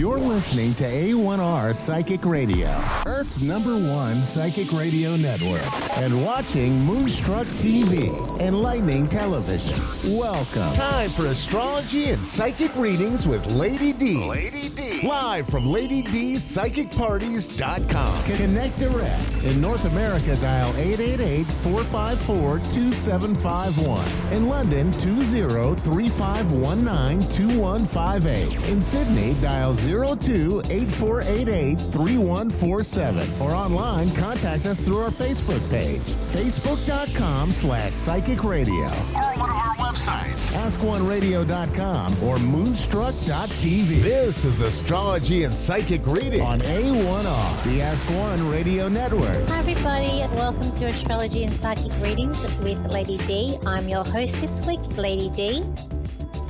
You're listening to A1R Psychic Radio, Earth's number one psychic radio network, and watching Moonstruck TV, and Lightning Television. Welcome. Time for astrology and psychic readings with Lady D. Lady D. Live from Lady D's PsychicParties.com. Connect direct. In North America, dial 888 454 2751. In London, 20 3519 2158. In Sydney, dial 02 8488 3147. Or online, contact us through our Facebook page, facebook.com slash psychic radio. Or one of our websites, askoneradio.com or moonstruck.tv. This is Astrology and Psychic Reading on A1R, the Ask One Radio Network. Hi, everybody, and welcome to Astrology and Psychic Readings with Lady D. I'm your host this week, Lady D.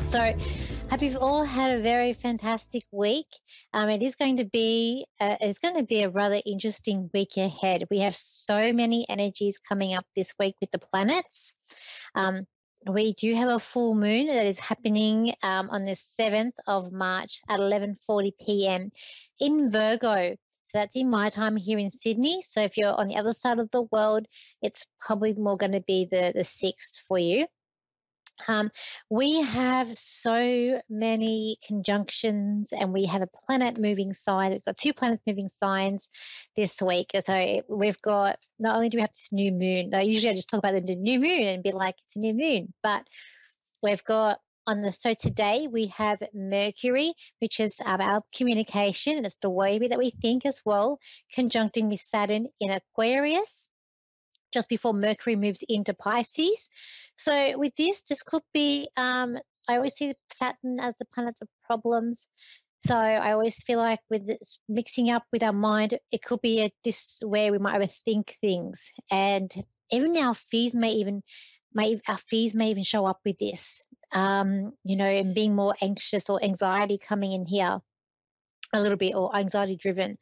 So, Hope you've all had a very fantastic week. Um, it is going to be uh, it's going to be a rather interesting week ahead. We have so many energies coming up this week with the planets. Um, we do have a full moon that is happening um, on the 7th of March at 11:40 p.m. in Virgo. So that's in my time here in Sydney. So if you're on the other side of the world, it's probably more going to be the the 6th for you. Um, we have so many conjunctions and we have a planet moving sign. We've got two planets moving signs this week. So we've got, not only do we have this new moon, now usually I just talk about the new moon and be like, it's a new moon, but we've got on the, so today we have Mercury, which is our communication and it's the way that we think as well, conjuncting with Saturn in Aquarius just before Mercury moves into Pisces. So with this, this could be, um, I always see Saturn as the planet of problems. So I always feel like with this mixing up with our mind, it could be a, this where we might overthink things, and even our fears may even may our fears may even show up with this. Um, you know, and being more anxious or anxiety coming in here a little bit, or anxiety driven,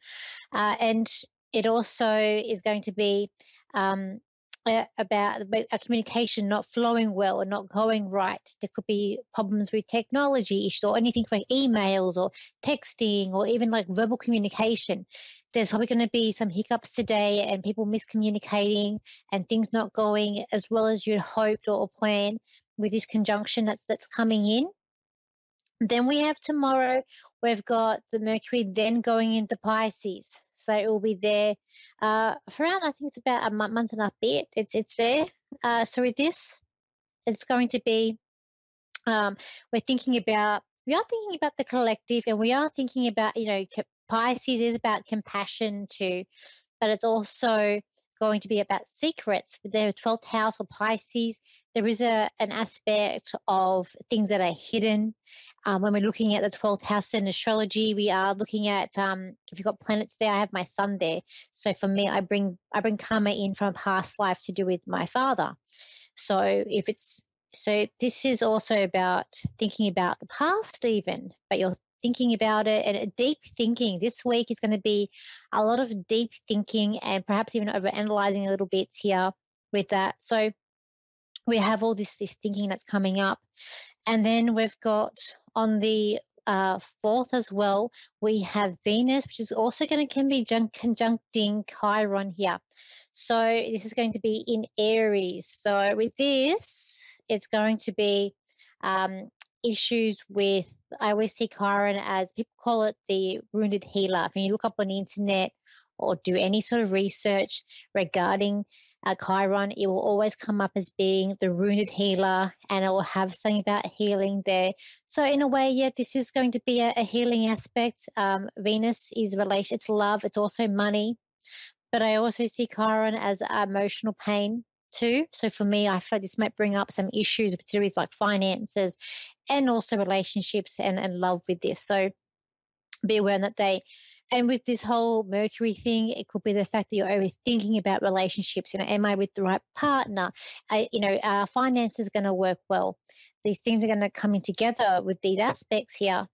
uh, and it also is going to be um, about a communication not flowing well or not going right. There could be problems with technology issues or anything like emails or texting or even like verbal communication. There's probably going to be some hiccups today and people miscommunicating and things not going as well as you'd hoped or planned with this conjunction that's that's coming in. Then we have tomorrow, we've got the Mercury then going into Pisces. So it will be there uh, for around, I think it's about a month and a bit. It's it's there. Uh, so with this, it's going to be. Um, we're thinking about we are thinking about the collective, and we are thinking about you know Pisces is about compassion too, but it's also going to be about secrets. With the 12th house or Pisces, there is a an aspect of things that are hidden um, when we're looking at the 12th house in astrology, we are looking at um, if you've got planets there. I have my sun there, so for me, I bring I bring karma in from past life to do with my father. So if it's so, this is also about thinking about the past, even, but you're thinking about it and deep thinking. This week is going to be a lot of deep thinking and perhaps even over analyzing a little bit here with that. So we have all this this thinking that's coming up and then we've got on the uh, fourth as well, we have Venus, which is also going to can be conjuncting Chiron here. So this is going to be in Aries. So with this, it's going to be um, issues with, I always see Chiron as people call it the wounded healer. If you look up on the internet or do any sort of research regarding uh, Chiron, it will always come up as being the wounded healer and it will have something about healing there. So, in a way, yeah, this is going to be a, a healing aspect. Um, Venus is relation, it's love, it's also money. But I also see Chiron as emotional pain too. So for me, I feel like this might bring up some issues, particularly with like finances and also relationships and, and love with this. So be aware that they and with this whole Mercury thing, it could be the fact that you're overthinking about relationships. You know, am I with the right partner? I, you know, our finances going to work well. These things are going to come in together with these aspects here.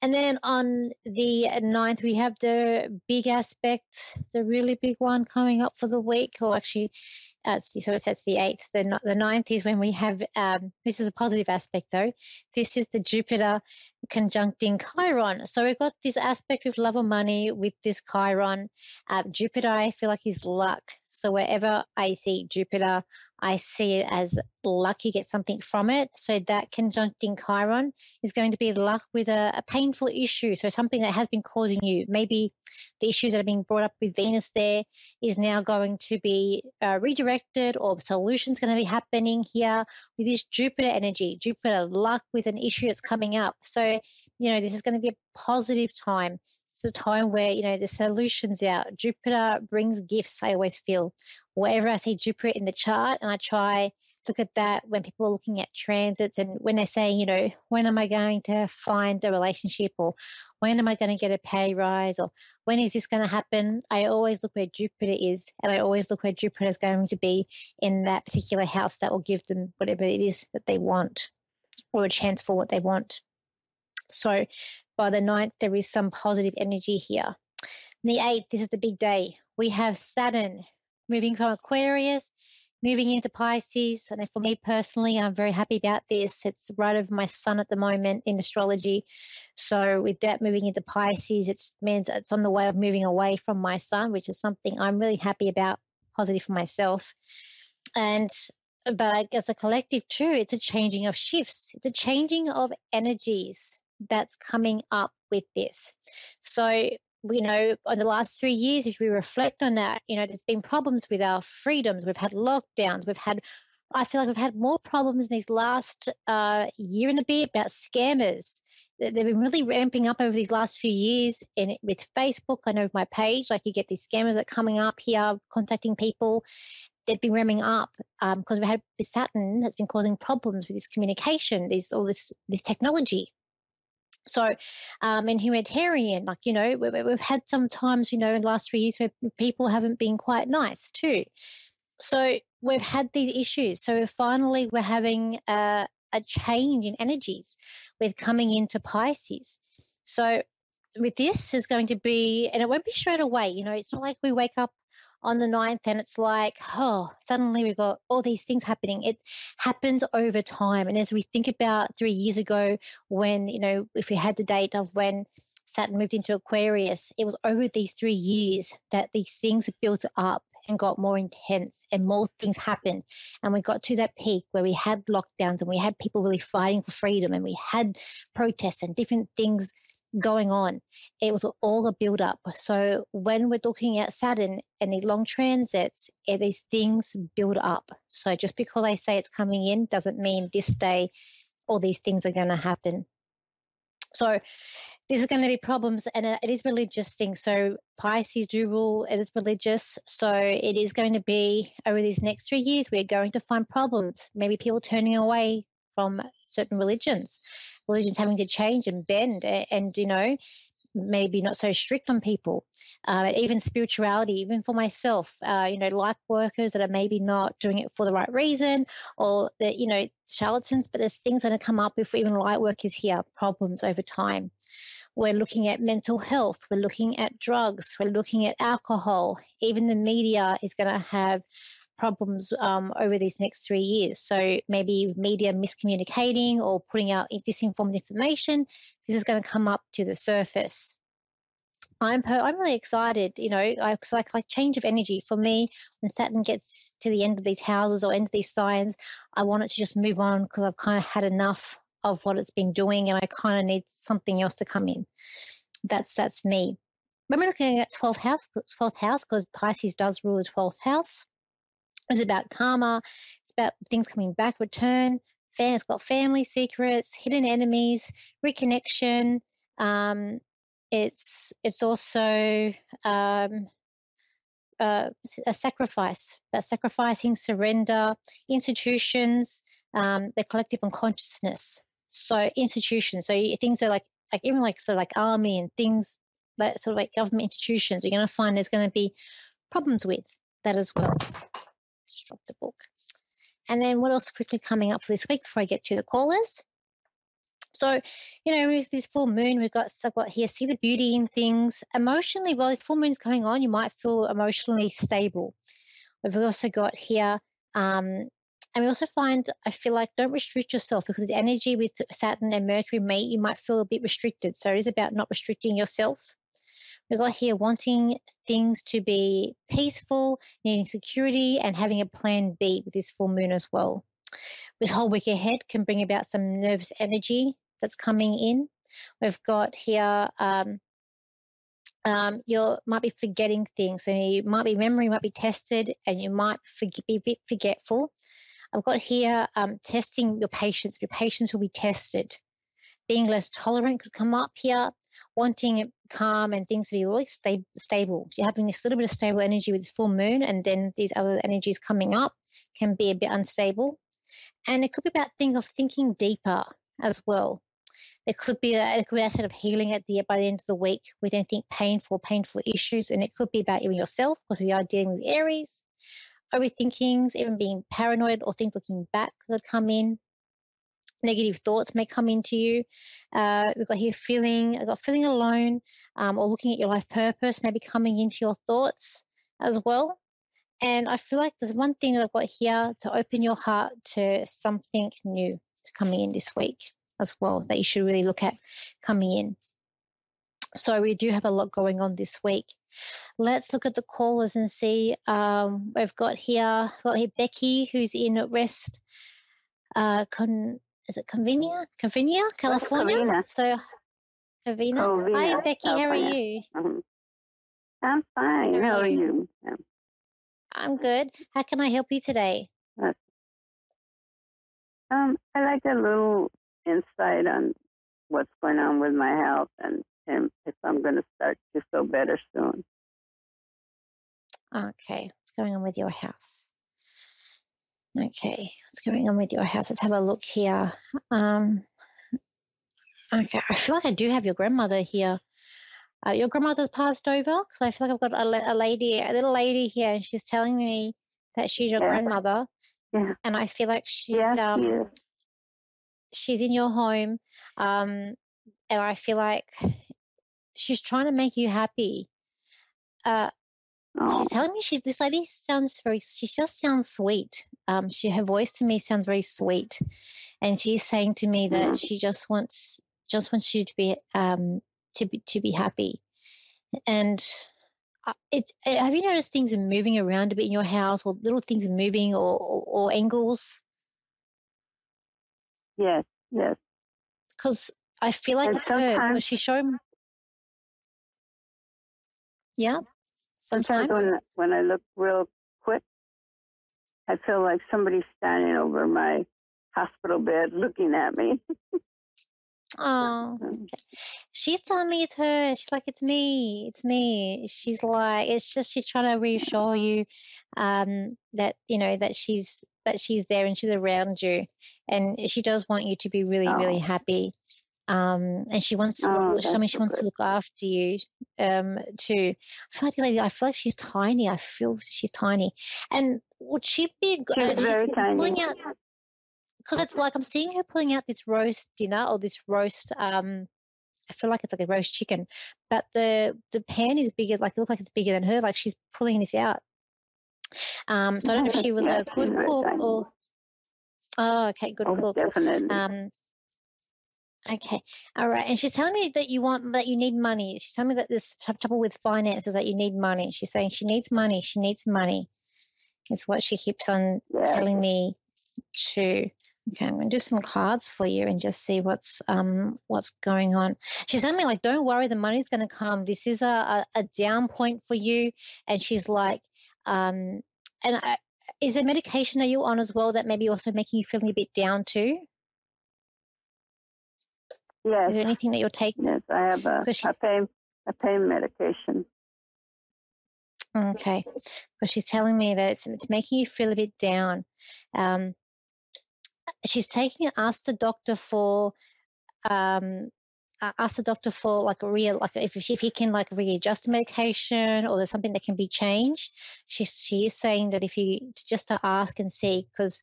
And then on the ninth, we have the big aspect, the really big one coming up for the week, or actually uh, so it says the eighth. The, the ninth is when we have, um, this is a positive aspect though. This is the Jupiter conjuncting Chiron. So we've got this aspect with love or money with this Chiron. Uh, Jupiter, I feel like is luck. So wherever I see Jupiter, I see it as luck. You get something from it. So that conjuncting Chiron is going to be luck with a, a painful issue. So something that has been causing you. Maybe the issues that are being brought up with Venus there is now going to be uh, redirected or solutions going to be happening here with this Jupiter energy. Jupiter luck with an issue that's coming up. So, you know, this is going to be a positive time. It's a time where you know the solutions out. Jupiter brings gifts i always feel. Wherever i see jupiter in the chart and i try look at that when people are looking at transits and when they're saying you know when am i going to find a relationship? or when am i going to get a pay rise? or when is this going to happen? I always look where jupiter is and i always look where jupiter is going to be in that particular house that will give them whatever it is that they want or a chance for what they want so by the 9th, there is some positive energy here. The 8th, this is the big day. We have Saturn moving from Aquarius, moving into Pisces. And for me personally, I'm very happy about this. It's right over my sun at the moment in astrology. So with that moving into Pisces, it means it's on the way of moving away from my sun, which is something I'm really happy about, positive for myself. And but I guess a collective too, it's a changing of shifts. It's a changing of energies that's coming up with this. So, you know, in the last three years, if we reflect on that, you know, there's been problems with our freedoms. We've had lockdowns. We've had, I feel like we've had more problems in these last uh, year and a bit about scammers. They've been really ramping up over these last few years. And with Facebook, I know with my page, like you get these scammers that are coming up here, contacting people. They've been ramming up because um, we've had Saturn that's been causing problems with this communication, this all this this technology. So, um, and humanitarian, like, you know, we, we've had some times, you know, in the last three years where people haven't been quite nice too. So we've had these issues. So finally, we're having a, a change in energies with coming into Pisces. So with this is going to be, and it won't be straight away. You know, it's not like we wake up on the ninth and it's like, oh, suddenly we've got all these things happening. It happens over time. And as we think about three years ago, when, you know, if we had the date of when Saturn moved into Aquarius, it was over these three years that these things built up and got more intense and more things happened. And we got to that peak where we had lockdowns and we had people really fighting for freedom and we had protests and different things going on. It was all a build up. So when we're looking at Saturn and the long transits, it, these things build up. So just because I say it's coming in doesn't mean this day all these things are going to happen. So this is going to be problems and uh, it is religious thing. So Pisces do rule, it is religious. So it is going to be over these next three years, we're going to find problems. Maybe people turning away from certain religions, religions having to change and bend, and you know, maybe not so strict on people. Uh, even spirituality, even for myself, uh, you know, light workers that are maybe not doing it for the right reason, or that you know, charlatans. But there's things that have come up if even light workers here, problems over time. We're looking at mental health. We're looking at drugs. We're looking at alcohol. Even the media is going to have problems um, over these next three years. So maybe media miscommunicating or putting out disinformed information, this is going to come up to the surface. I'm per- I'm really excited. You know, I like like change of energy for me. When Saturn gets to the end of these houses or end of these signs, I want it to just move on because I've kind of had enough of what it's been doing, and I kind of need something else to come in. That's that's me. When we're looking at 12th house, 12th house, because Pisces does rule the 12th house, it's about karma. It's about things coming back, return. It's got family secrets, hidden enemies, reconnection. Um, it's it's also um, uh, a sacrifice, about sacrificing, surrender, institutions, um, the collective unconsciousness. So institutions, so things are like like even like sort of like army and things that sort of like government institutions. You're going to find there's going to be problems with that as well drop the book. And then what else quickly coming up for this week before I get to the callers? So, you know, with this full moon, we've got, so got here, see the beauty in things. Emotionally, while this full moon's coming on, you might feel emotionally stable. We've also got here um, and we also find, I feel like, don't restrict yourself because the energy with Saturn and Mercury may, you might feel a bit restricted. So it is about not restricting yourself. We've got here wanting things to be peaceful, needing security, and having a plan B with this full moon as well. This whole week ahead can bring about some nervous energy that's coming in. We've got here um, um, you might be forgetting things. So you might be memory might be tested, and you might forget, be a bit forgetful. I've got here um, testing your patience. Your patience will be tested. Being less tolerant could come up here. Wanting calm and things to be really sta- stable. You're having this little bit of stable energy with this full moon, and then these other energies coming up can be a bit unstable. And it could be about think of thinking deeper as well. There could be a, it could be a sort of healing at the by the end of the week with anything painful, painful issues, and it could be about even yourself because we are dealing with Aries overthinkings, even being paranoid or things looking back could come in. Negative thoughts may come into you. Uh, we've got here feeling, I've got feeling alone um, or looking at your life purpose maybe coming into your thoughts as well. And I feel like there's one thing that I've got here to open your heart to something new to coming in this week as well that you should really look at coming in. So we do have a lot going on this week. Let's look at the callers and see. Um, we've got here, got here Becky, who's in West. Uh, Con, is it Convenia? Convenia, California. So. Covina, Hi, Becky. How are you? Mhm. I'm fine. How are How are you? you? Yeah. I'm good. How can I help you today? Um, I like a little insight on what's going on with my health and, and if I'm going to start to feel better soon. Okay, what's going on with your house? Okay, what's going on with your house? Let's have a look here. Um, okay, I feel like I do have your grandmother here. Uh, your grandmother's passed over, so I feel like I've got a, a lady, a little lady here, and she's telling me that she's your Yeah. grandmother, Yeah. and I feel like she's Yes, um she she's in your home, um, and I feel like she's trying to make you happy. Uh, Oh, She's telling me she's this lady sounds very she just sounds sweet. Um she her voice to me sounds very sweet. And she's saying to me that Mhm. she just wants just wants you to be um to be to be happy. And uh, it's uh, have you noticed things are moving around a bit in your house or little things moving or or, or angles? yes, yes. Because I feel like And it's her. She's showing. Yeah. Sometimes Sometimes. when when I look real quick, I feel like somebody's standing over my hospital bed looking at me. Oh. She's telling me it's her. She's like, it's me, it's me. She's like, it's just she's trying to reassure you, um, that you know that she's that she's there and she's around you, and she does want you to be really, really Oh. happy. Um, and she wants to. Oh, Look, I mean, she so wants to look after you. Um, too. I feel like, lady, I feel like she's tiny. I feel she's tiny. And would she be? a g- She's uh, she's very tiny. pulling out because it's like I'm seeing her pulling out this roast dinner or this roast. Um, I feel like it's like a roast chicken, but the the pan is bigger. Like it looks like it's bigger than her. Like she's pulling this out. Um, so I don't know if she was a good cook or. Oh, okay, good Oh, cook. definitely. Um, okay, all right. And she's telling me that you want that you need money. She's telling me that this trouble with finances that you need money. She's saying she needs money. She needs money. It's what she keeps on Yes. telling me to. Okay, I'm going to do some cards for you and just see what's um what's going on. She's telling me like, don't worry, the money's going to come. This is a, a, a down point for you. And she's like, um, and I, is there medication are you on as well that maybe also making you feeling a bit down too? Yes. Is there anything that you're taking? Yes, I have a, a pain a pain medication. Okay, because she's telling me that it's it's making you feel a bit down. Um, she's taking asked the doctor for um asked the doctor for like a real like if if he can like readjust the medication or there's something that can be changed. She's she is saying that if you just to ask and see because.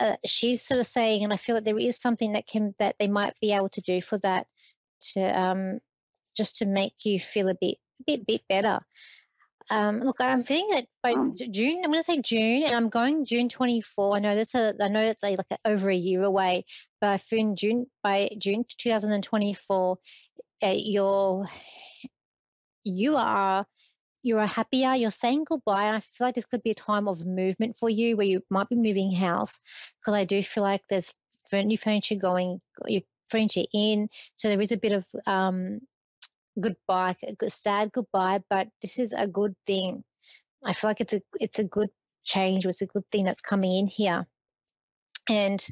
Uh, she's sort of saying, and I feel that there is something that can that they might be able to do for that, to um, just to make you feel a bit, a bit, bit better. Um, look, I'm feeling that by Oh. June, I'm going to say June, and I'm going June 24. I know that's a, I know it's a, like a, over a year away, but I feel in June by June 2024, uh, you're you are you are happier. You're saying goodbye, and I feel like this could be a time of movement for you, where you might be moving house, because I do feel like there's new furniture going, your furniture in, so there is a bit of um goodbye, a good, sad goodbye, but this is a good thing. I feel like it's a it's a good change. It's a good thing that's coming in here, and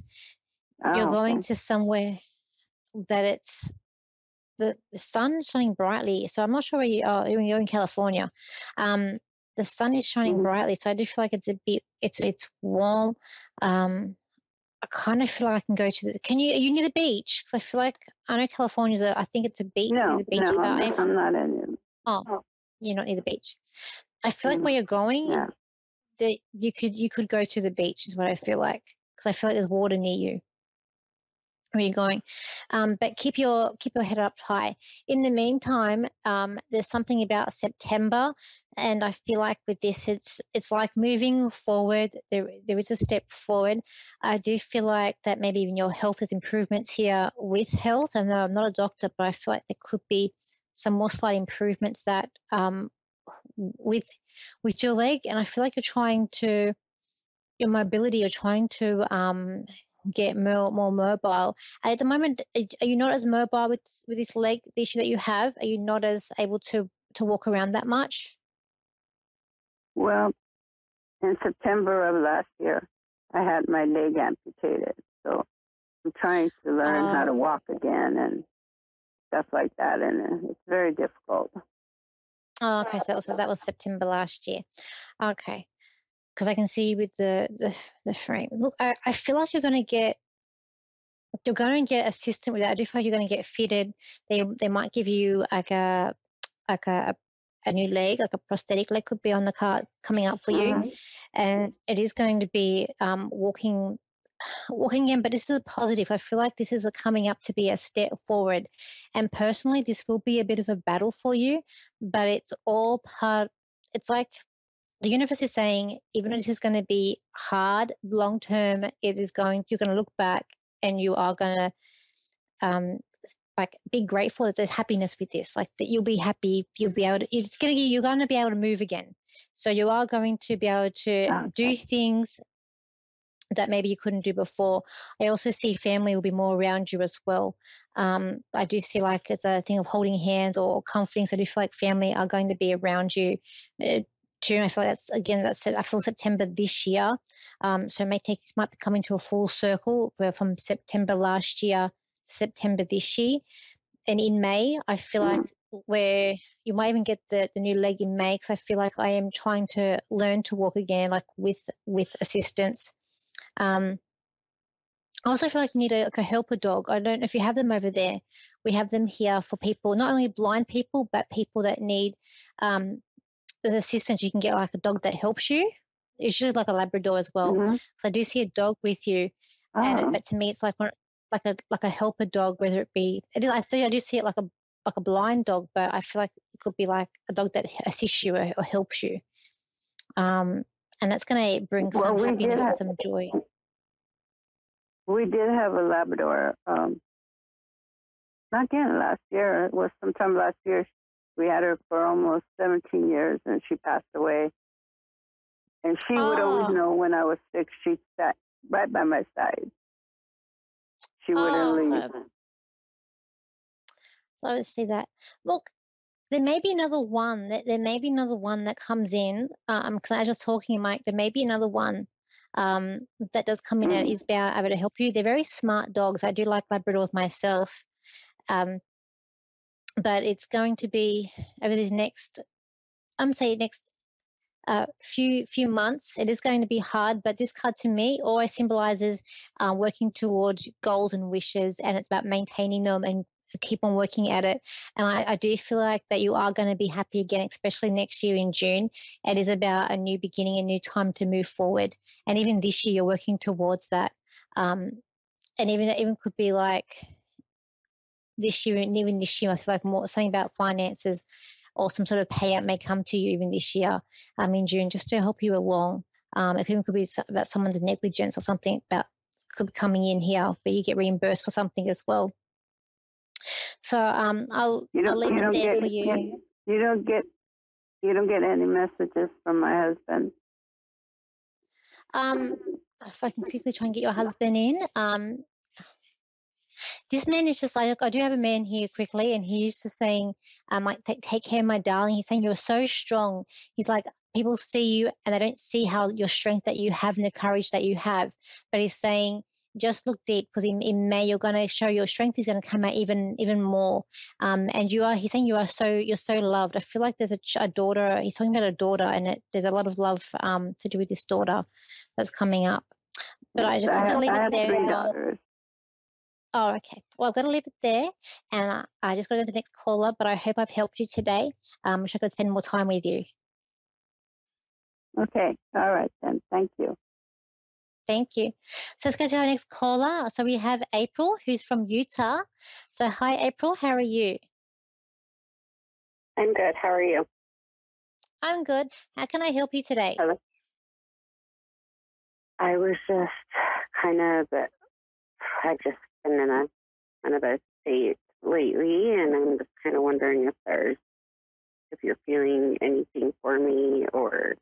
you're Oh, going okay. to somewhere that it's the, the sun's shining brightly. So I'm not sure where you are. You're in California. Um, the sun is shining Mhm. brightly, so I do feel like it's a bit. It's it's warm. Um, I kind of feel like I can go to the. Can you? Are you near the beach? Because I feel like I know California's. A, I think it's a beach near No, the beach. no, I'm, if- not, I'm not in it. Oh, you're not near the beach. I feel like Mm, where you're going, Yeah. that you could you could go to the beach is what I feel like because I feel like there's water near you where you're going. Um, but keep your keep your head up high. In the meantime, um, there's something about September, and I feel like with this, it's it's like moving forward. There there is a step forward. I do feel like that maybe even your health has improvements here with health. I know I'm not a doctor, but I feel like there could be some more slight improvements that um, with with your leg, and I feel like you're trying to your mobility. You're trying to um, get more more mobile. At the moment, are you not as mobile with with this leg the issue that you have? Are you not as able to to walk around that much? Well, in September of last year, I had my leg amputated. So I'm trying to learn how to Oh. walk again and stuff like that. And uh, it's very difficult. Oh, okay. So that was that was September last year. Okay, because I can see with the the, the frame. Look, I, I feel like you're going to get you're going to get assistant with that. I do feel like you're going to get fitted. They they might give you like a like a a new leg, like a prosthetic leg, could be on the card coming up for you, Mhm. and it is going to be um, walking walking in. But this is a positive. I feel like this is a coming up to be a step forward, and personally, this will be a bit of a battle for you, but it's all part. It's like the universe is saying, even though this is going to be hard long term, it is going. You're going to look back and you are going to um like be grateful that there's happiness with this like that you'll be happy you'll be able to it's going to you're going to be able to move again. So you are going to be able to do things that maybe you couldn't do before. I also see family will be more around you as well. Um, i do see like it's a thing of holding hands or comforting so i do feel like family are going to be around you. Uh, June, I feel like that's again that's I feel September this year. Um, so it may take this might be coming to a full circle where from September last year, September this year. And in May, I feel like where you might even get the, the new leg in May because I feel like I am trying to learn to walk again, like with with assistance. Um, I also feel like you need a, like a helper dog. I don't know if you have them over there. We have them here for people, not only blind people, but people that need um, as assistance. You can get like a dog that helps you. It's usually like a Labrador as well. Mhm. So I do see a dog with you, and Oh. but to me it's like like a like a helper dog, whether it be it is. I see I do see it like a like a blind dog, but I feel like it could be like a dog that assists you or, or helps you. Um, and that's going to bring Well, some happiness and some joy. We did have a Labrador. Um, not again last year. It was sometime last year. We had her for almost 17 years, and she passed away. And she would Oh. always know when I was sick. She sat right by my side. She wouldn't Oh, leave. so, so I would see that. Look, there may be another one. That there may be another one that comes in. Um, because as you're talking, Mike, there may be another one. Um, that does come in and Mm. is able to help you. They're very smart dogs. I do like Labradors myself. Um, but it's going to be over these next, I'm saying next uh, few few months. It is going to be hard, but this card to me always symbolizes uh, working towards goals and wishes, and it's about maintaining them and keep on working at it. And I, I do feel like that you are going to be happy again, especially next year in June. It is about a new beginning, a new time to move forward, and even this year you're working towards that. Um, and even it even could be like this year, and even this year, I feel like more something about finances or some sort of payout may come to you even this year um, in June just to help you along. Um, it could, could be about someone's negligence or something about could be coming in here, but you get reimbursed for something as well. So um, I'll, I'll leave it there get, for you. You don't get you don't get any messages from my husband. Um, if I can quickly try and get your husband in. Um, this man is just like I do have a man here quickly, and he's just saying, um, like take take care of my darling. He's saying you're so strong. He's like people see you and they don't see how your strength that you have and the courage that you have. But he's saying just look deep because in, in May you're going to show your strength is going to come out even even more. Um, and you are he's saying you are so you're so loved. I feel like there's a, a daughter. He's talking about a daughter, and it, there's a lot of love um, to do with this daughter that's coming up. But I just I have to leave it there. Oh, okay. Well, I'm going to leave it there, and I, I just got to go to the next caller. But I hope I've helped you today. Um, wish I could spend more time with you. Okay. All right then. Thank you. Thank you. So let's go to our next caller. So we have April, who's from Utah. So hi, April. How are you? I'm good. How are you? I'm good. How can I help you today? Hello. I was just kind of, I just been in a kind of a state lately, and I'm just kind of wondering if there's, if you're feeling anything for me or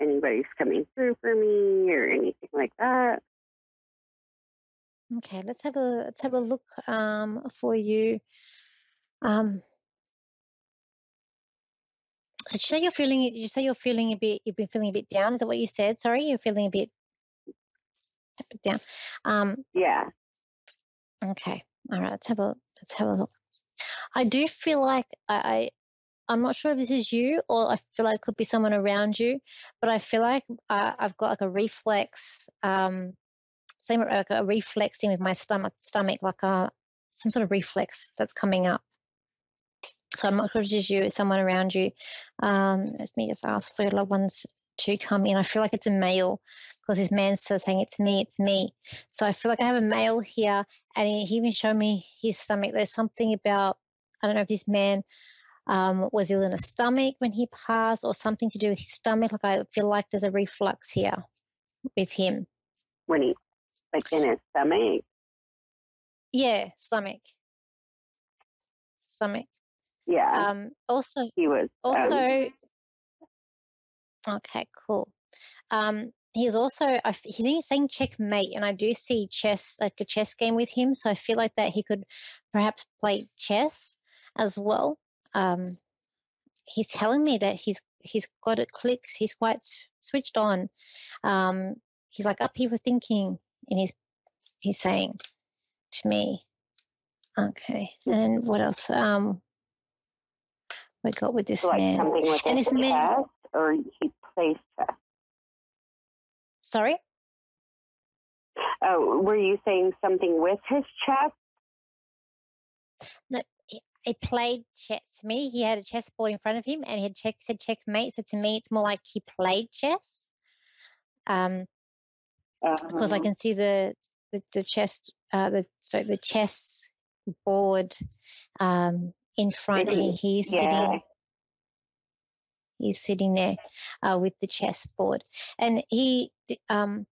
anybody's coming through for me or anything like that. Okay, let's have a let's have a look um, for you. Um, so did you say you're feeling? Did you say you're feeling a bit? You've been feeling a bit down. Is that what you said? Sorry, you're feeling a bit, a bit down. Um, yeah. Okay. All right. Let's have a let's have a look. I do feel like I, I'm not sure if this is you or I feel like it could be someone around you, but I feel like uh, I've got like a reflex, um, same like a reflex reflexing with my stomach, stomach like a some sort of reflex that's coming up. So I'm not sure if it's you, it's someone around you. Um, let me just ask for your loved ones to come in. I feel like it's a male because this man's still saying it's me, it's me. So I feel like I have a male here, and he, he even showed me his stomach. There's something about I don't know if this man um, was ill in the stomach when he passed, or something to do with his stomach. Like I feel like there's a reflux here with him. When he, like in his stomach. Yeah, stomach. Stomach. Yeah. Um. Also. He was. Also. Um, okay. Cool. Um. He's also he's saying checkmate, and I do see chess like a chess game with him. So I feel like that he could perhaps play chess as well um, he's telling me that he's he's got it clicked. He's quite switched on. Um, he's like up here for thinking, and he's he's saying to me, okay. And what else? Um, we got with this like man, with and his man, chest, or he plays chess. Sorry. Oh, were you saying something with his chest? No, he played chess to me. He had a chessboard in front of him and he had check, said checkmate. So to me, it's more like he played chess. Um, uh-huh. because I can see the the, the chess, uh, the so the chess board um, in front, and he's yeah. sitting. He's sitting there uh, with the chessboard, and he um,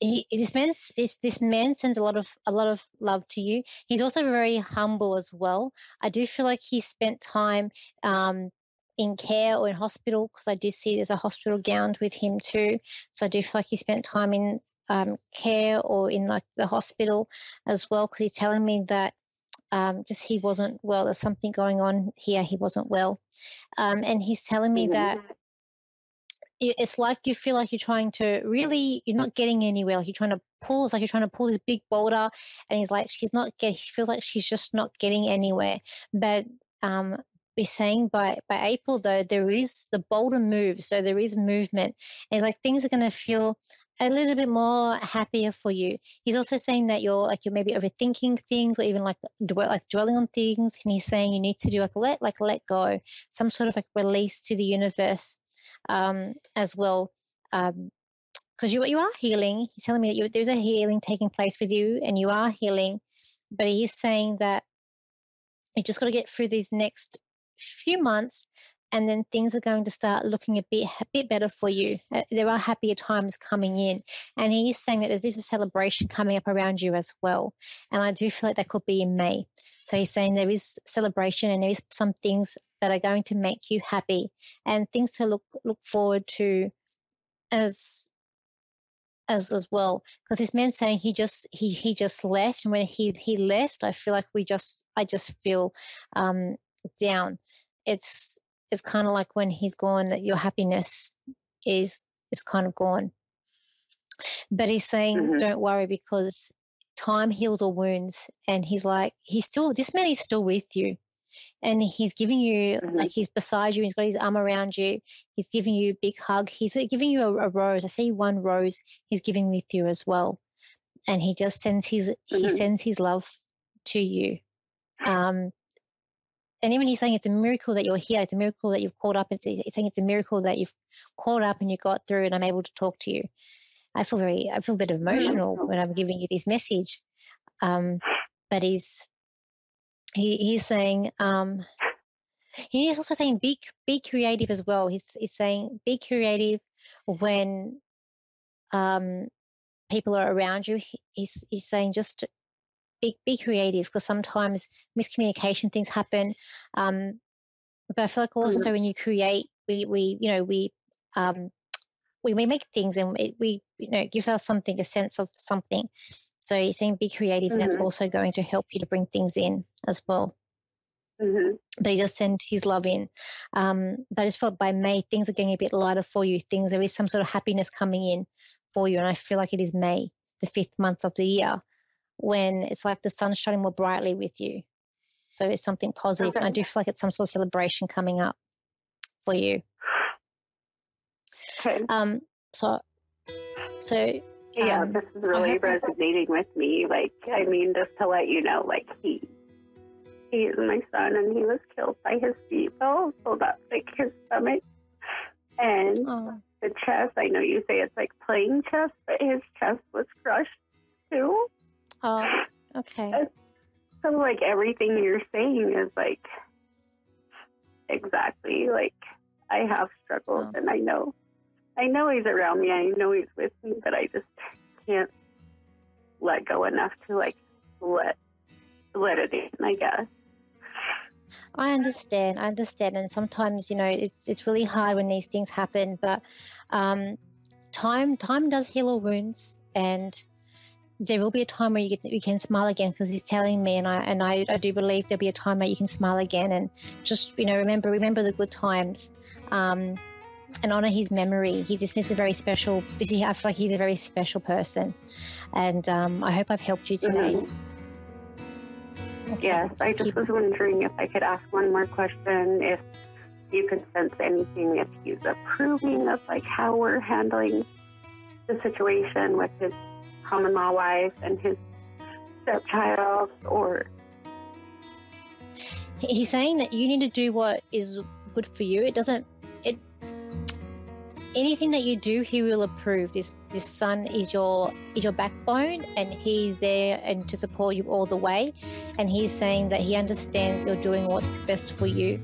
he, this man this this man sends a lot of a lot of love to you. He's also very humble as well. I do feel like he spent time um, in care or in hospital because I do see there's a hospital gown with him too. So I do feel like he spent time in um, care or in like the hospital as well because he's telling me that um, just he wasn't well. There's something going on here. He wasn't well, um, and he's telling me mm-hmm. that it's like you feel like you're trying to really you're not getting anywhere like you're trying to pull it's like you're trying to pull this big boulder and he's like she's not getting she feels like she's just not getting anywhere but um be saying by by april though there is the boulder moves so there is movement and it's like things are going to feel a little bit more happier for you. He's also saying that you're like you're maybe overthinking things or even like like dwelling on things. And he's saying you need to do like let like let go, some sort of like release to the universe um, as well. Um, because you you are healing. He's telling me that you, there's a healing taking place with you, and you are healing. But he's saying that you just got to get through these next few months and then things are going to start looking a bit a bit better for you. Uh, there are happier times coming in, and he is saying that there is a celebration coming up around you as well. And I do feel like that could be in May. So he's saying there is celebration and there is some things that are going to make you happy and things to look look forward to as as as well because this man saying he just he he just left and when he he left i feel like we just i just feel um down it's it's kind of like when he's gone that your happiness is is kind of gone but he's saying mm-hmm. don't worry because time heals all wounds and he's like he's still this man is still with you and he's giving you mm-hmm. like he's beside you he's got his arm around you he's giving you a big hug he's giving you a, a, rose i see one rose he's giving with you as well and he just sends his mm-hmm. he sends his love to you um and even he's saying it's a miracle that you're here it's a miracle that you've called up it's, he's saying it's a miracle that you've called up and you got through and i'm able to talk to you i feel very i feel a bit emotional when i'm giving you this message um but he's he, he's saying um, he's also saying be be creative as well. He's he's saying be creative when um, people are around you. He's he's saying just be be creative because sometimes miscommunication things happen. Um, but I feel like also mm-hmm. when you create, we we you know we um, we, we make things and it, we you know it gives us something a sense of something so you're saying be creative, mm-hmm. and that's also going to help you to bring things in as well. Mm-hmm. But he just sent his love in. Um, but I just felt by May things are getting a bit lighter for you. Things there is some sort of happiness coming in for you, and I feel like it is May, the fifth month of the year, when it's like the sun's shining more brightly with you. So it's something positive, okay. and I do feel like it's some sort of celebration coming up for you. Okay. Um. So. So yeah, um, this is really resonating with me. Like, I mean, just to let you know, like he he is my son, and he was killed by his seatbelt, so that's like his stomach and oh. the chest. I know you say it's like playing chess, but his chest was crushed too. Oh, okay. So like everything you're saying is like exactly like I have struggled, oh. and I know I know he's around me. I know he's with me, but I just can't let go enough to like let let it in. I guess. I understand. I understand, and sometimes you know it's it's really hard when these things happen. But um, time time does heal all wounds, and there will be a time where you get you can smile again because he's telling me, and I and I, I do believe there'll be a time where you can smile again, and just you know remember remember the good times. Um, and honor his memory. He's just, a very special. I feel like he's a very special person, and um, I hope I've helped you today. Mm-hmm. Okay, yes, just I just keep... was wondering if I could ask one more question. If you could sense anything, if he's approving of like how we're handling the situation with his common law wife and his stepchild, or he's saying that you need to do what is good for you. It doesn't it anything that you do, he will approve. This this son is your is your backbone, and he's there and to support you all the way. And he's saying that he understands you're doing what's best for you.